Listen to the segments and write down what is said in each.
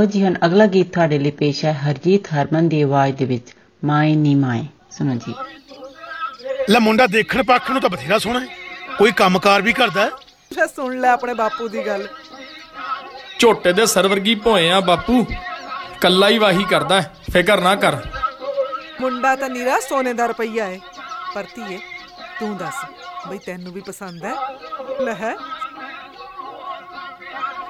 ਜੀ ਹੁਣ ਅਗਲਾ ਗੀਤ ਤੁਹਾਡੇ ਲਈ ਪੇਸ਼ ਹੈ ਹਰਜੀਤ ਹਰਮਨ ਦੀ ਆਵਾਜ਼ ਦੇ ਵਿੱਚ ਮਾਏ ਨੀ ਮਾਏ। ਸੁਣੋ ਜੀ। ਲੈ ਮੁੰਡਾ ਦੇਖਣ ਪੱਖ ਨੂੰ ਤਾਂ ਬਥੇਰਾ ਸੋਹਣਾ ਹੈ। ਕੋਈ ਕੰਮਕਾਰ ਵੀ ਕਰਦਾ ਹੈ? ਲੈ ਸੁਣ ਲੈ ਆਪਣੇ ਬਾਪੂ ਦੀ ਗੱਲ। ਝੋਟੇ ਦੇ ਸਰਵਰਗੀ ਭੋਏ ਆ ਬਾਪੂ। ਕੱਲਾ ਹੀ ਵਾਹੀ ਕਰਦਾ ਹੈ, ਫਿਕਰ ਨਾ ਕਰ। ਮੁੰਡਾ ਤਾਂ ਨੀਰਾ ਸੋਨੇ ਦਾ ਰੁਪਈਆ ਏ ਪਰ ਧੀਏ ਤੂੰ ਦੱਸ ਬਈ ਤੈਨੂੰ ਵੀ ਪਸੰਦ ਹੈ? ਲੈ ਹੈ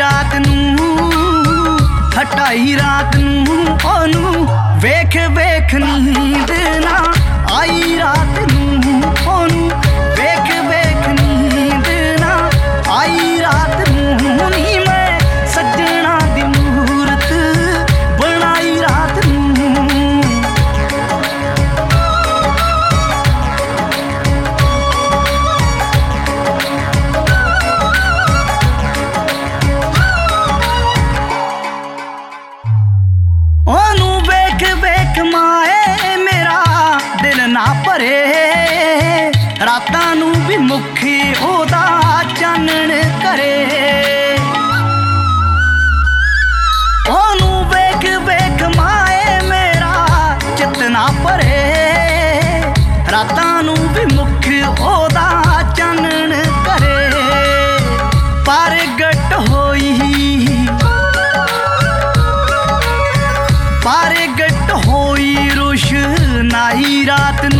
ਹਟਾਈ ਰਾਤ ਨੂੰ ਹਟਾਈ ਰਾਤ ਨੂੰ ਉਹਨੂੰ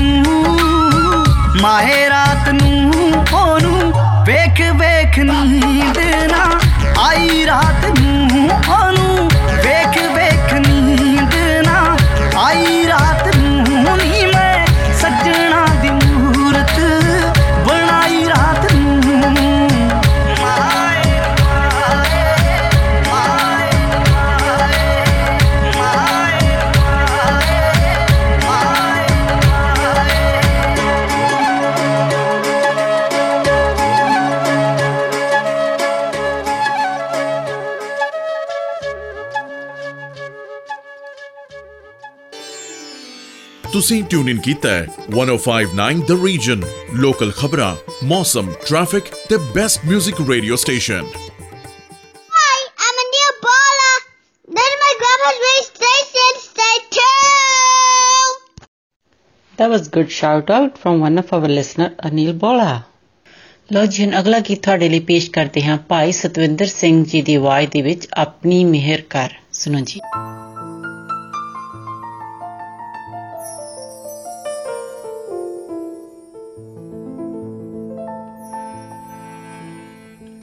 ਨੂੰ ਮਾਹੇ ਰਾਤ ਨੂੰ ਉਹਨੂੰ ਵੇਖ ਵੇਖ ਨੀਂਦ ਨਾ ਆਈ ਰਾਤ ਨੂੰ ਤੁਸੀਂ ਟਿਊਨ ਇਨ ਕੀਤਾ ਹੈ 1059 ਦ ਰੀਜਨ ਲੋਕਲ ਖਬਰਾਂ ਮੌਸਮ ਟ੍ਰੈਫਿਕ ਤੇ best 뮤직 radio station Hi, I'm a new baller. Then my grandma's radio station, stay tuned. That was good shout out from one of our listener Anil Bola. ਲੋ ਜੀ ਹੁਣ ਅਗਲਾ ਗੀਤ ਤੁਹਾਡੇ ਲਈ ਪੇਸ਼ ਕਰਦੇ ਹਾਂ ਭਾਈ ਸਤਵਿੰਦਰ ਸਿੰਘ ਜੀ ਦੀ ਆਵਾਜ਼ ਦੇ ਵਿੱਚ ਆਪਣੀ ਮਿਹਰ ਕਰ ਸੁਣੋ ਜੀ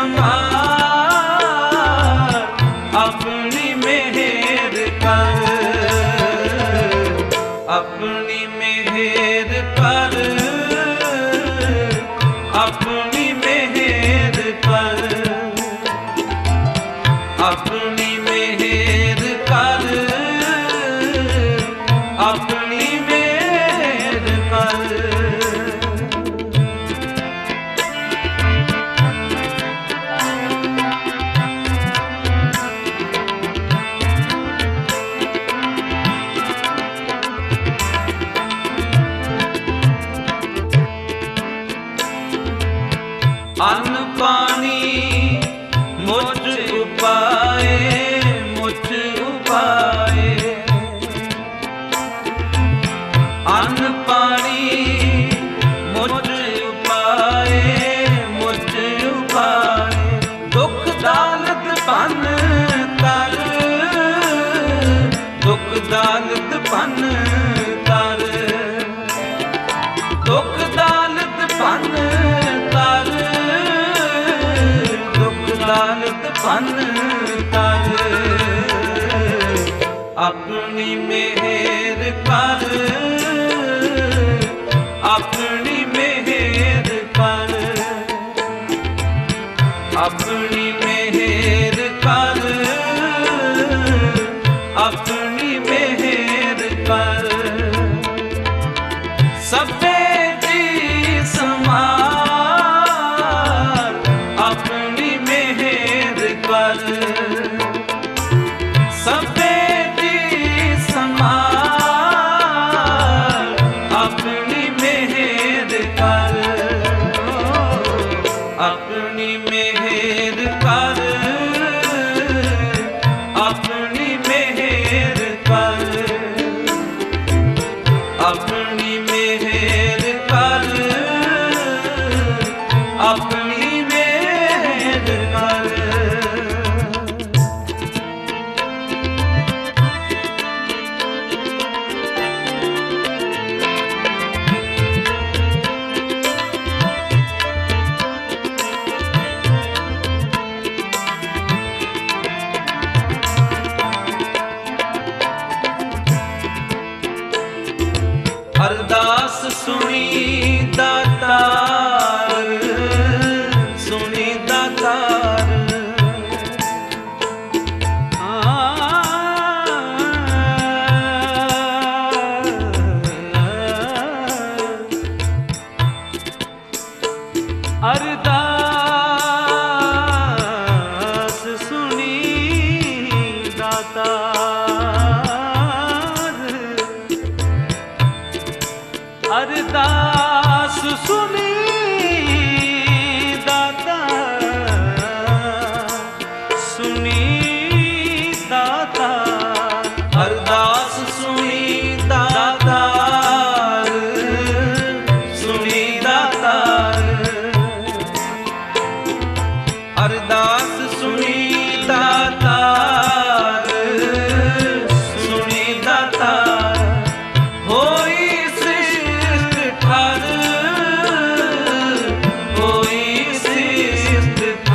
Sangha.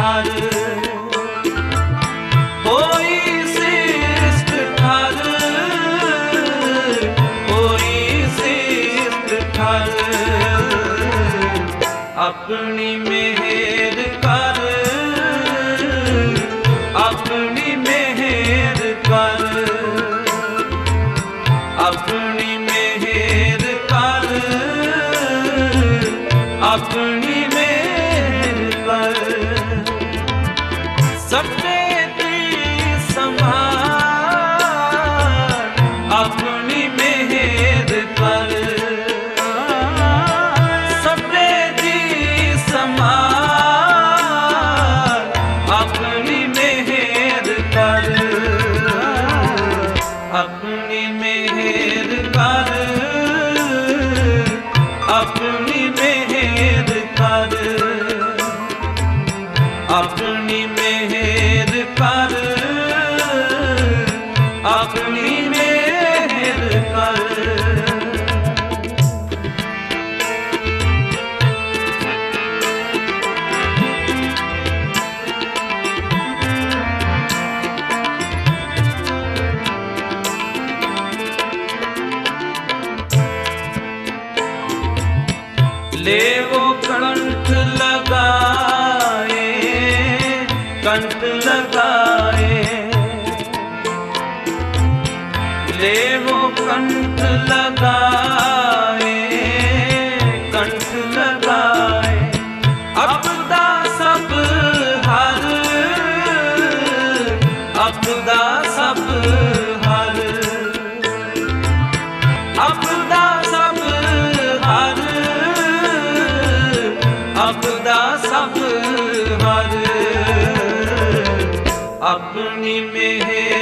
ਠਰ ਕੋਈ ਸਿਰਸਤ ਠਰ ਕੋਈ ਸਿਰਸਤ ਠਰ ਆਪਣੀ ਮਿਹਰ ਆਪਦਾ ਸਭ ਹਰ ਆਪਦਾ ਸਭ ਹਰ। ਆਪਣੀ ਮਿਹਰ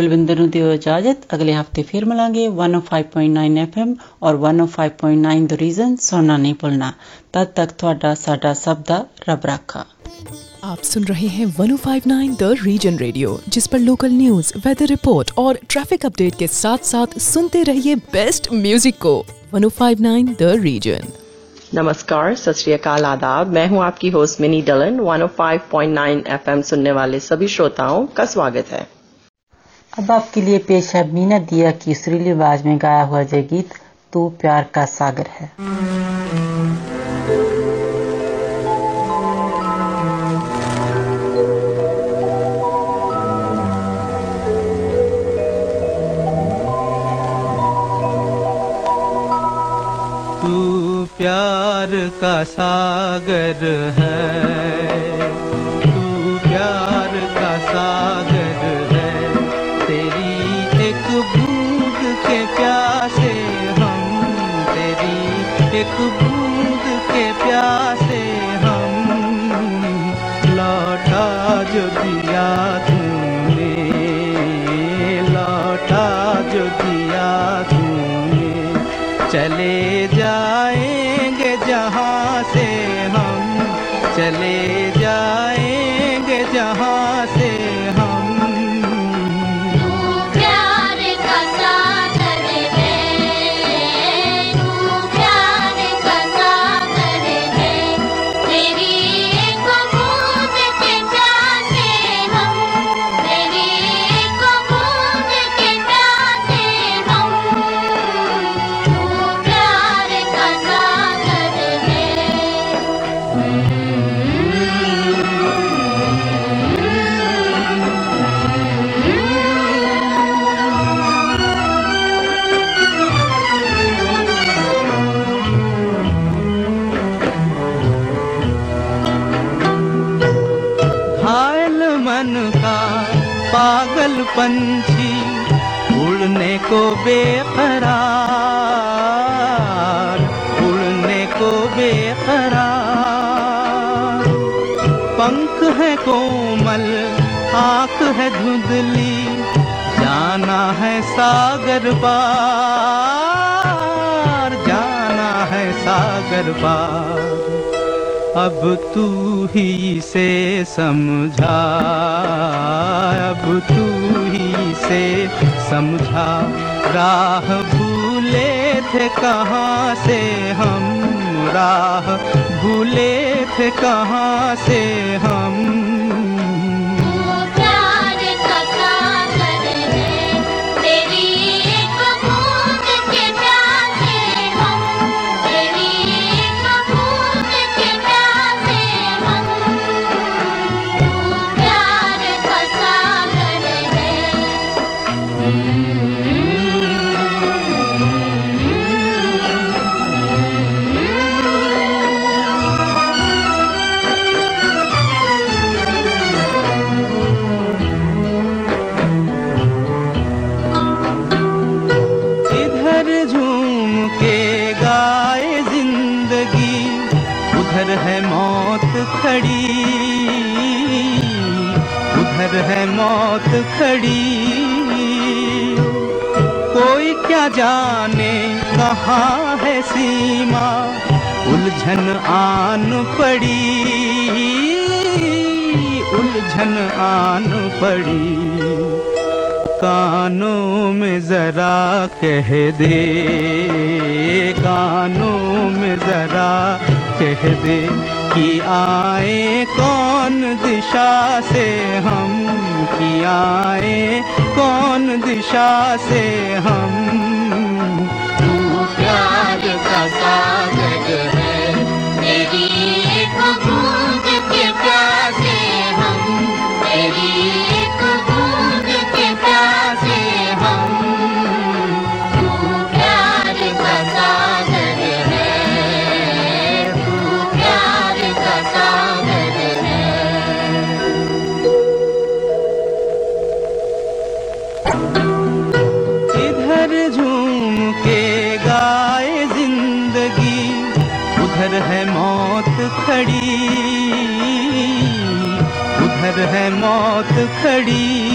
بلوندر نو دیو اجازت۔ اگلے ہفتے پھر ਫੇਰ گے 105.9 ایف ایم اور 105.9 ਦ ریزن سننا نہیں بھولنا۔ ਤਦ تک تھوڑا ساڈا سب دا رب رکھا۔ آپ سن رہے ہیں 1059 دا ریجن ریڈیو جس پر لوکل نیوز ویدر رپورٹ اور ٹریفک اپ ڈیٹ کے ساتھ ساتھ سنتے رہیے بیسٹ میوزک کو۔ 1059 دا ریجن نمسکار ست شری اکال آداب۔ میں ہوں آپ کی host Mini Dhillon 105.9 F M سننے والے سبھی شروتاؤں کا سواگت ہے۔ اب آپ کے لیے پیش ہے مینا دیا کی سریلی آواز میں گایا ہوا جے گیت تو پیار کا ساگر ہے۔ تو پیار کا ساگر ہے۔ جو دیا لوٹا جو دیا چلے کو بے قرار، اڑنے کو بے قرار۔ پنکھ ہے کومل، آنکھ ہے دھندلی، جانا ہے ساگر پار، جانا ہے ساگر پار۔ اب تو ہی سے سمجھا، اب تو ہی سے سمجھا راہ بھولے تھے کہاں سے ہم؟ راہ بھولے تھے کہاں سے ہم؟ ہے موت کھڑی۔ کوئی کیا جانے کہاں ہے سیما، الجھن آن پڑی۔ الجھن آن پڑی۔ کانوں میں ذرا کہہ دے۔ کانوں میں ذرا کہہ دے۔ کی آئے کون دشا سے ہم کی آئے کون دشا سے ہم؟ پیار کا ساگر ہے، میری ایک باہر ہے موت کھڑی۔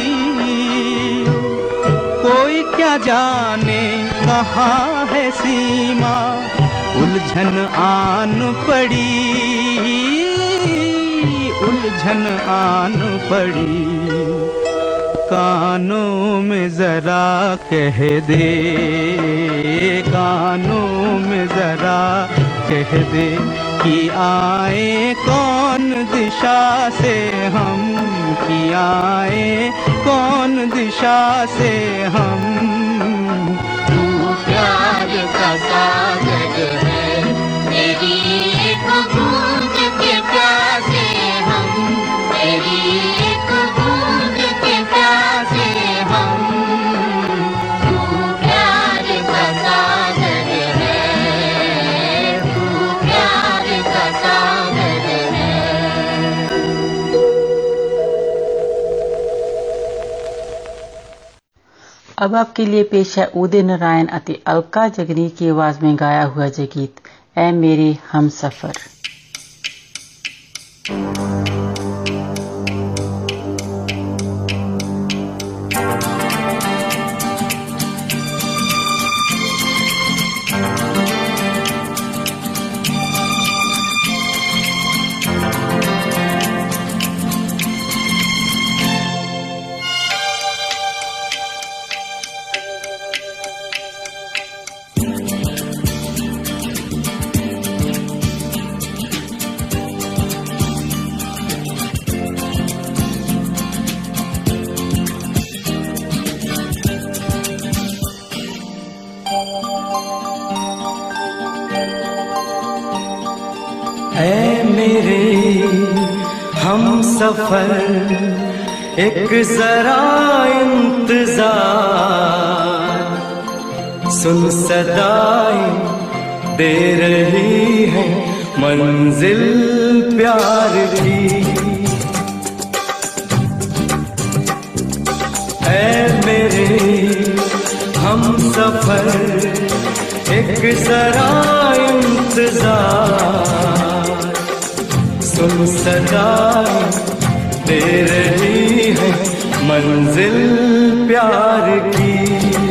کوئی کیا جانے کہاں ہے سیما، الجھن آن پڑی۔ الجھن آن پڑی۔ کانوں میں ذرا کہہ دے۔ کانوں میں ذرا کہہ دے۔ کی آئے؟ کون دشا سے ہم کی آئے؟ کون دشا سے ہم؟ پیار کا ساگر ہے، میری اب آپ کے لیے پیش ہے ادے نارائن اتے الکا جگنی کی آواز میں گایا ہوا جگیت۔ اے میرے ہم سفر۔ سفر ایک ذرا انتظار، سن صدائیں دے رہی ہیں منزل پیار کی۔ اے میرے ہم سفر، ایک ذرا انتظار سجائی دے رہی ہے منزل پیار کی۔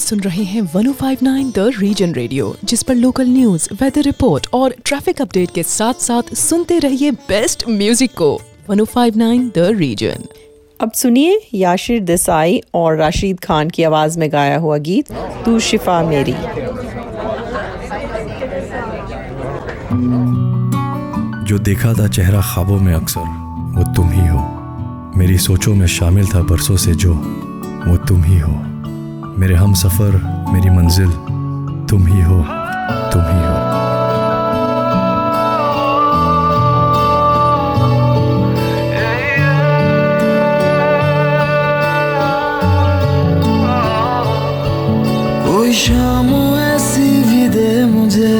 سن رہے ہیں 1059 دا ریجن ریڈیو جس پر لوکل نیوز ویدر رپورٹ اور ٹریفک اپڈیٹ کے ساتھ ساتھ سنتے رہیے بیسٹ میوزک کو۔ 1059 دا ریجن اب سنیے یاشر دسائی اور راشید خان کی آواز میں گایا ہوا گیت تو شفا میری۔ جو دیکھا تھا چہرہ خوابوں میں اکثر وہ تم ہی ہو۔ میری سوچوں میں شامل تھا برسوں سے جو وہ تم ہی ہو۔ میرے ہم سفر، میری منزل، تم ہی ہو، تم ہی ہو۔ شام ایسی بھی دے مجھے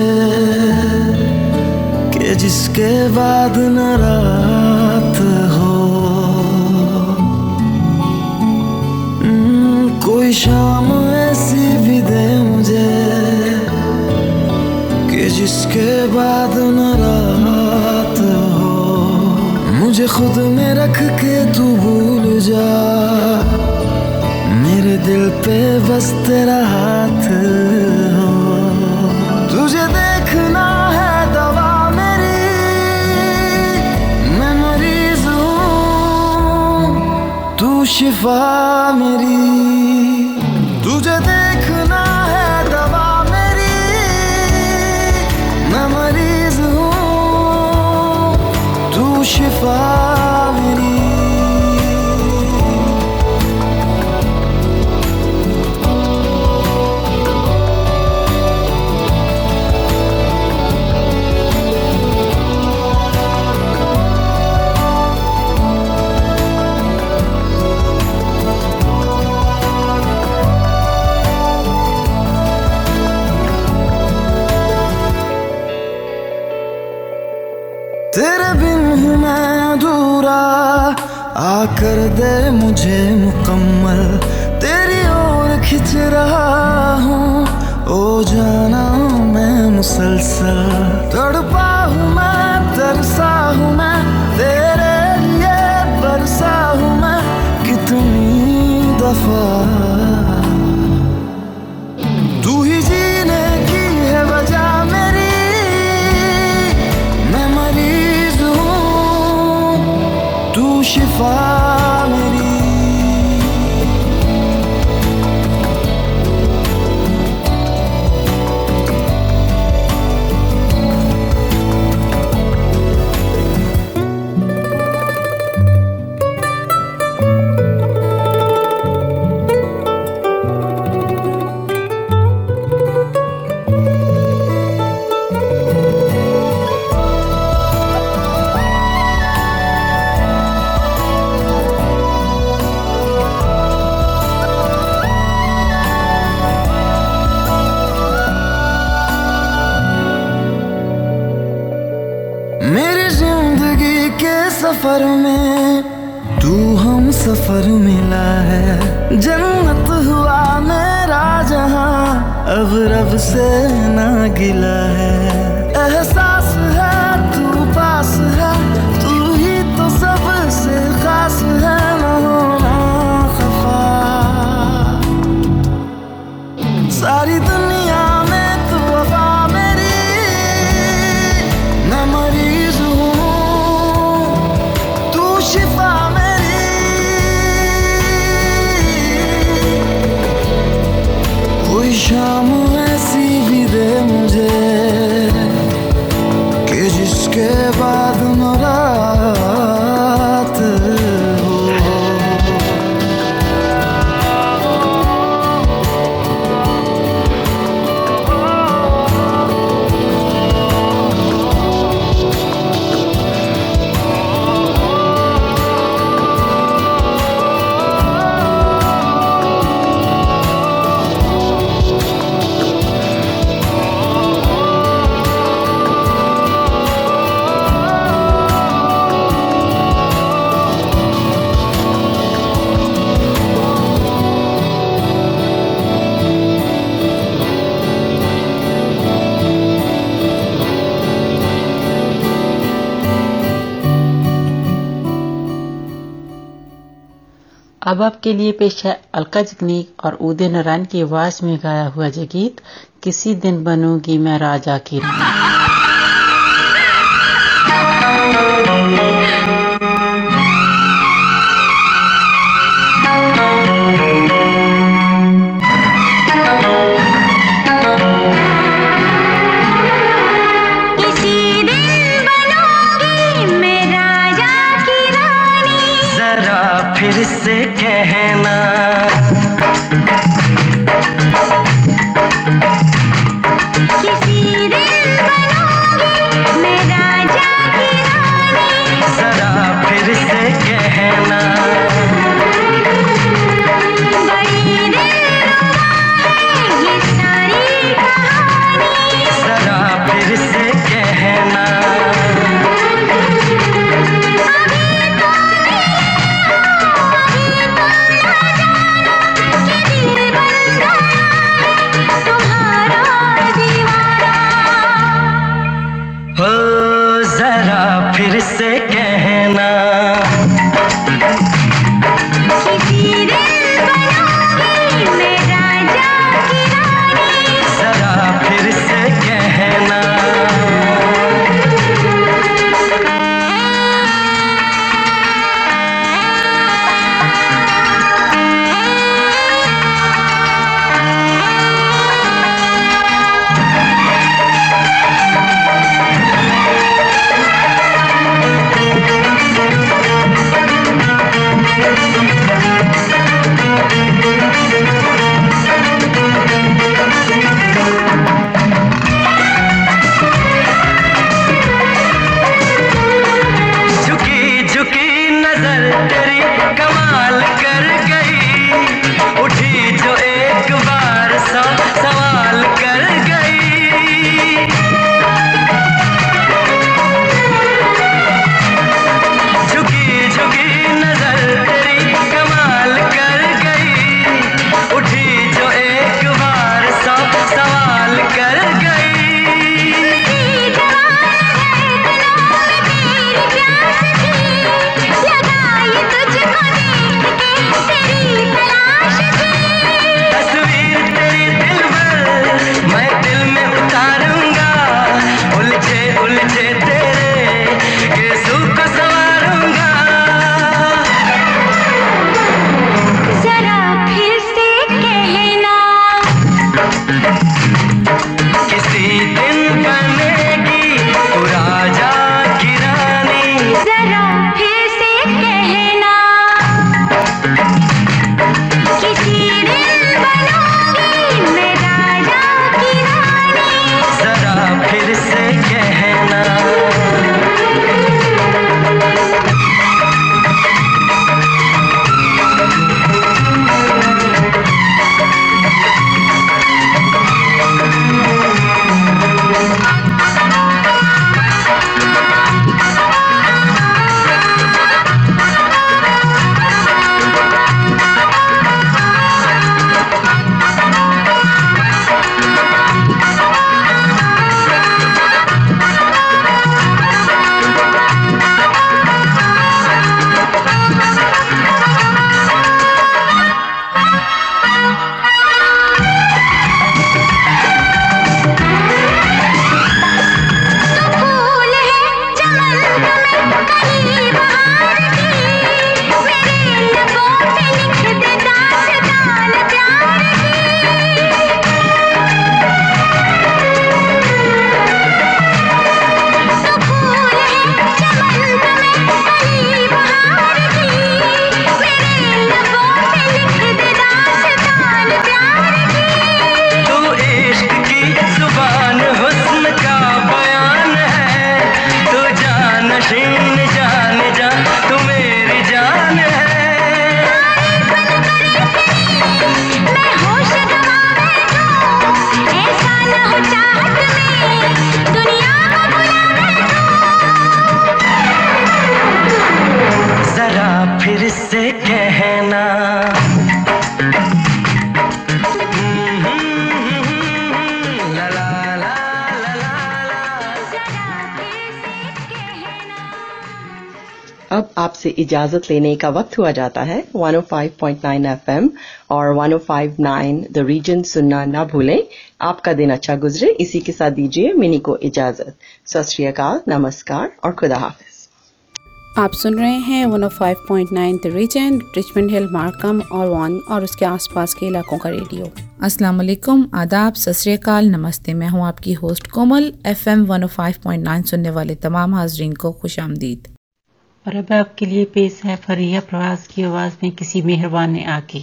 کہ جس کے بعد نہ رات ہو۔ کوئی شام جس کے بعد نہ رات ہو۔ مجھے خود میں رکھ کے تو بھول جا۔ میرے دل پہ بس تیرا ہاتھ ہو تجھے دیکھنا ہے دوا میری۔ میں مریض ہوں، تو شفا میری۔ اب آپ کے لیے پیش ہے الکا جگنیک اور اودے نارائن کی آواز میں گایا ہوا یہ گیت، کسی دن بنوں گی میں راجا کی رانی سے اجازت لینے کا وقت ہوا جاتا ہے۔ 105.9 ایف ایم اور 105.9 دا ریجن سننا نہ بھولیں۔ آپ کا دن اچھا گزرے۔ اسی کے ساتھ دیجیے منی کو اجازت۔ ست شری اکال۔ نمسکار اور خدا حافظ۔ آپ سن رہے ہیں 105.9 the region Richmond Hill Markham اور وان اور اس کے آس پاس کے علاقوں کا ریڈیو۔ السلام علیکم۔ آداب ست سری اکال۔ نمستے۔ میں ہوں آپ کی ہوسٹ کومل۔ ایف ایم 105.9 سننے والے تمام حاضرین کو خوش آمدید۔ اور اب آپ کے لیے پیش ہے فریہ پرواز کی آواز میں کسی مہربان نے آ کے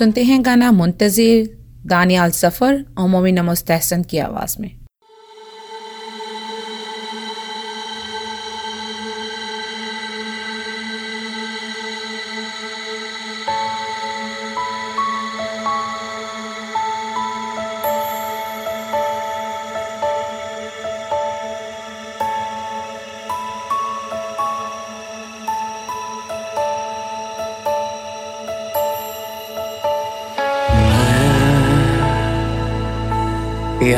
سنتے ہیں گانا منتظر دانیال سفر اور مومن مستحسن کی آواز میں۔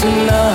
tonight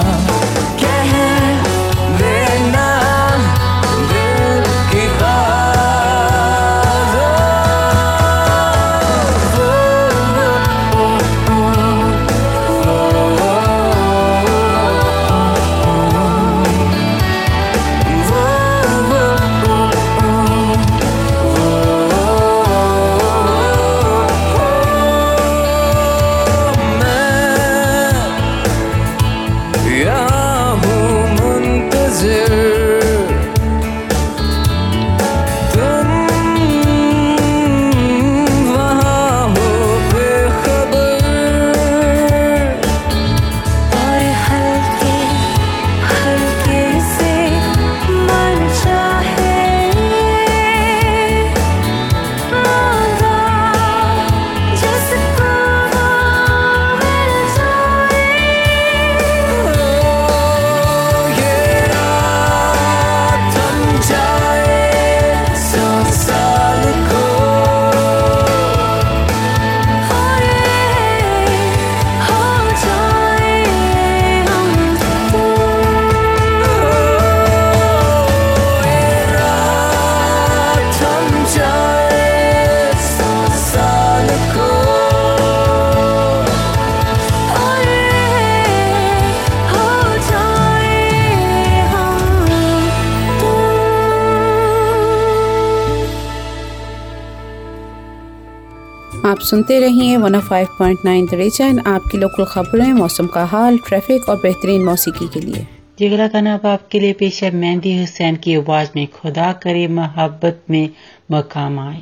سنتے رہیے one oh five point nine the region آپ کی لوکل خبریں، موسم کا حال ٹریفک اور بہترین موسیقی کے لیے۔ جگلا کا اب آپ کے لیے پیش ہے، مہندی حسین کی آواز میں خدا کرے، محبت میں مقام آئے۔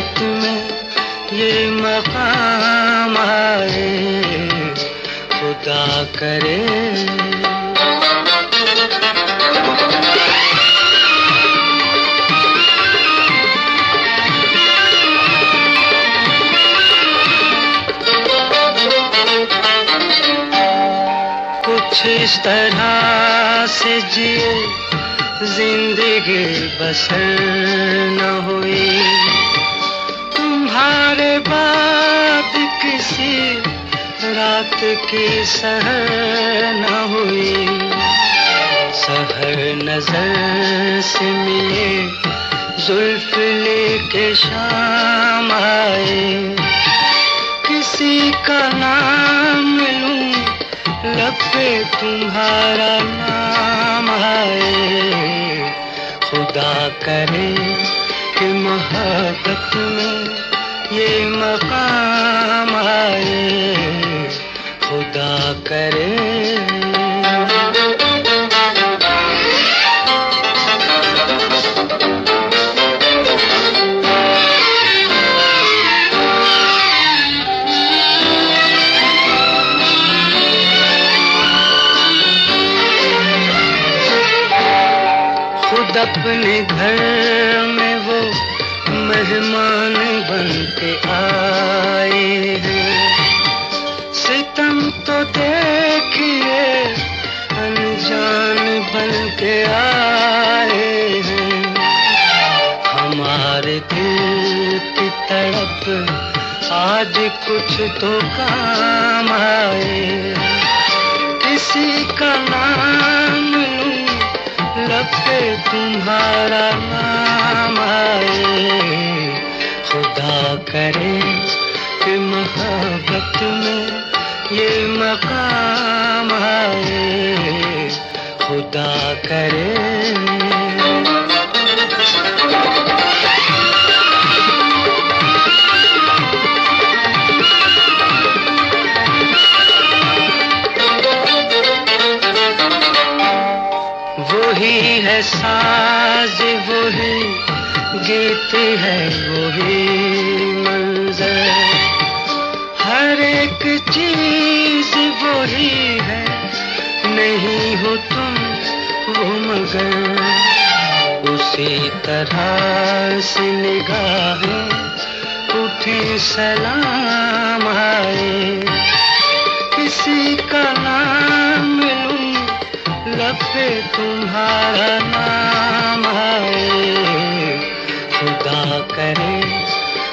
جنت میں یہ مقام آئے، خدا کرے۔ اس طرح سے جیے زندگی بسر نہ ہوئی۔ تمہارے بعد کسی رات کی سہر نہ ہوئی۔ سہر نظر سے ملے زلف لے کے شام آئے۔ کسی کا نام لوں، لب پہ تمہارا نام آئے۔ خدا کرے کہ محبت میں یہ مقام آئے خدا کرے۔ اپنے گھر آج کچھ تو کام آئے۔ کسی کا نام لوں لب تمہارا نام آئے۔ خدا کرے کہ محبت میں یہ مقام آئے۔ خدا کرے ساز وہی گیت ہے، وہی منظر۔ ہر ایک چیز وہی ہے، نہیں ہو تم وہ مگر۔ اسی طرح سے نگاہیں، اٹھی سلام ہے تمہارا نام آئے خدا کرے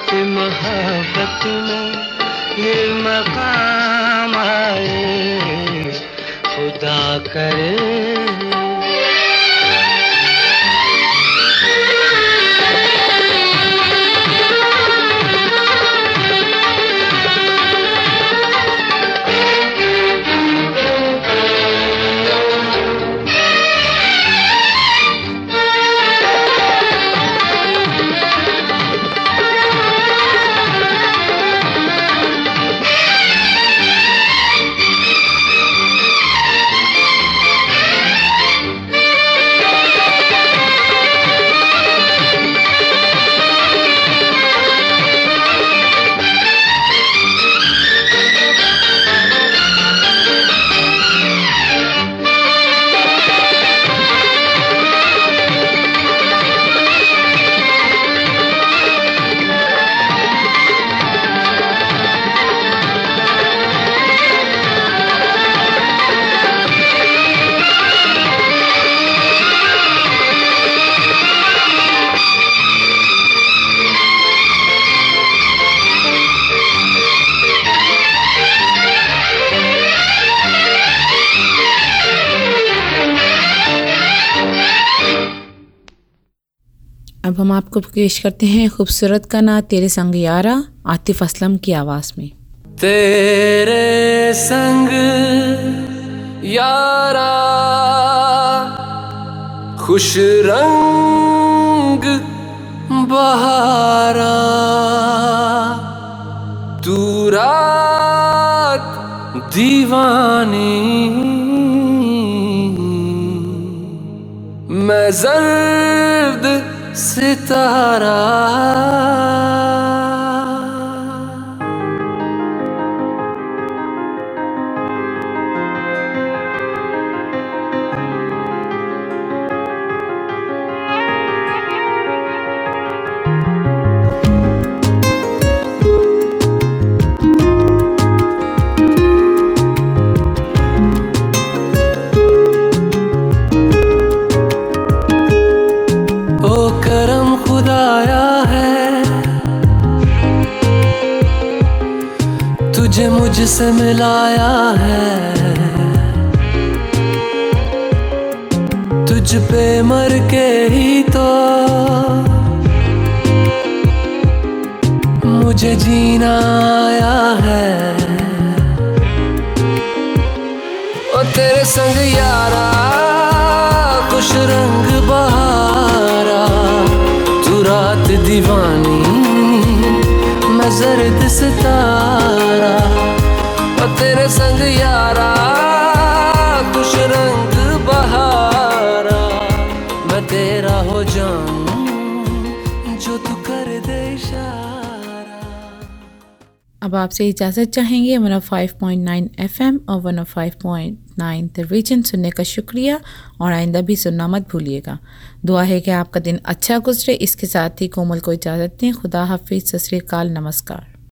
کہ محبت میں یہ مقام آئے خدا کرے آپ کو پیش کرتے ہیں خوبصورت کا نا تیرے سنگ یارا عاطف اسلم کی آواز میں۔ تیرے سنگ یارا خوش رنگ بہارا تورا دیوانی۔ میں زرد سے سرا مجھ سے ملایا ہے۔ تجھ پہ مر کے ہی تو مجھے جینا آیا ہے۔ اور تیرے سنگ یارا کچھ رنگ بہارا۔ تو رات دیوانی، میں زرد ستارہ تیرے سنگ یارا خوش رنگ بہارا میں تیرا ہو جاؤں جو تو کر دے شارا اب آپ سے اجازت چاہیں گے one oh five point nine FM M اور one oh five point nine region سننے کا شکریہ اور آئندہ بھی سننا مت بھولیے گا۔ دعا ہے کہ آپ کا دن اچھا گزرے۔ اس کے ساتھ ہی کومل کو اجازت دیں۔ خدا حافظ، سسری کال نمسکار۔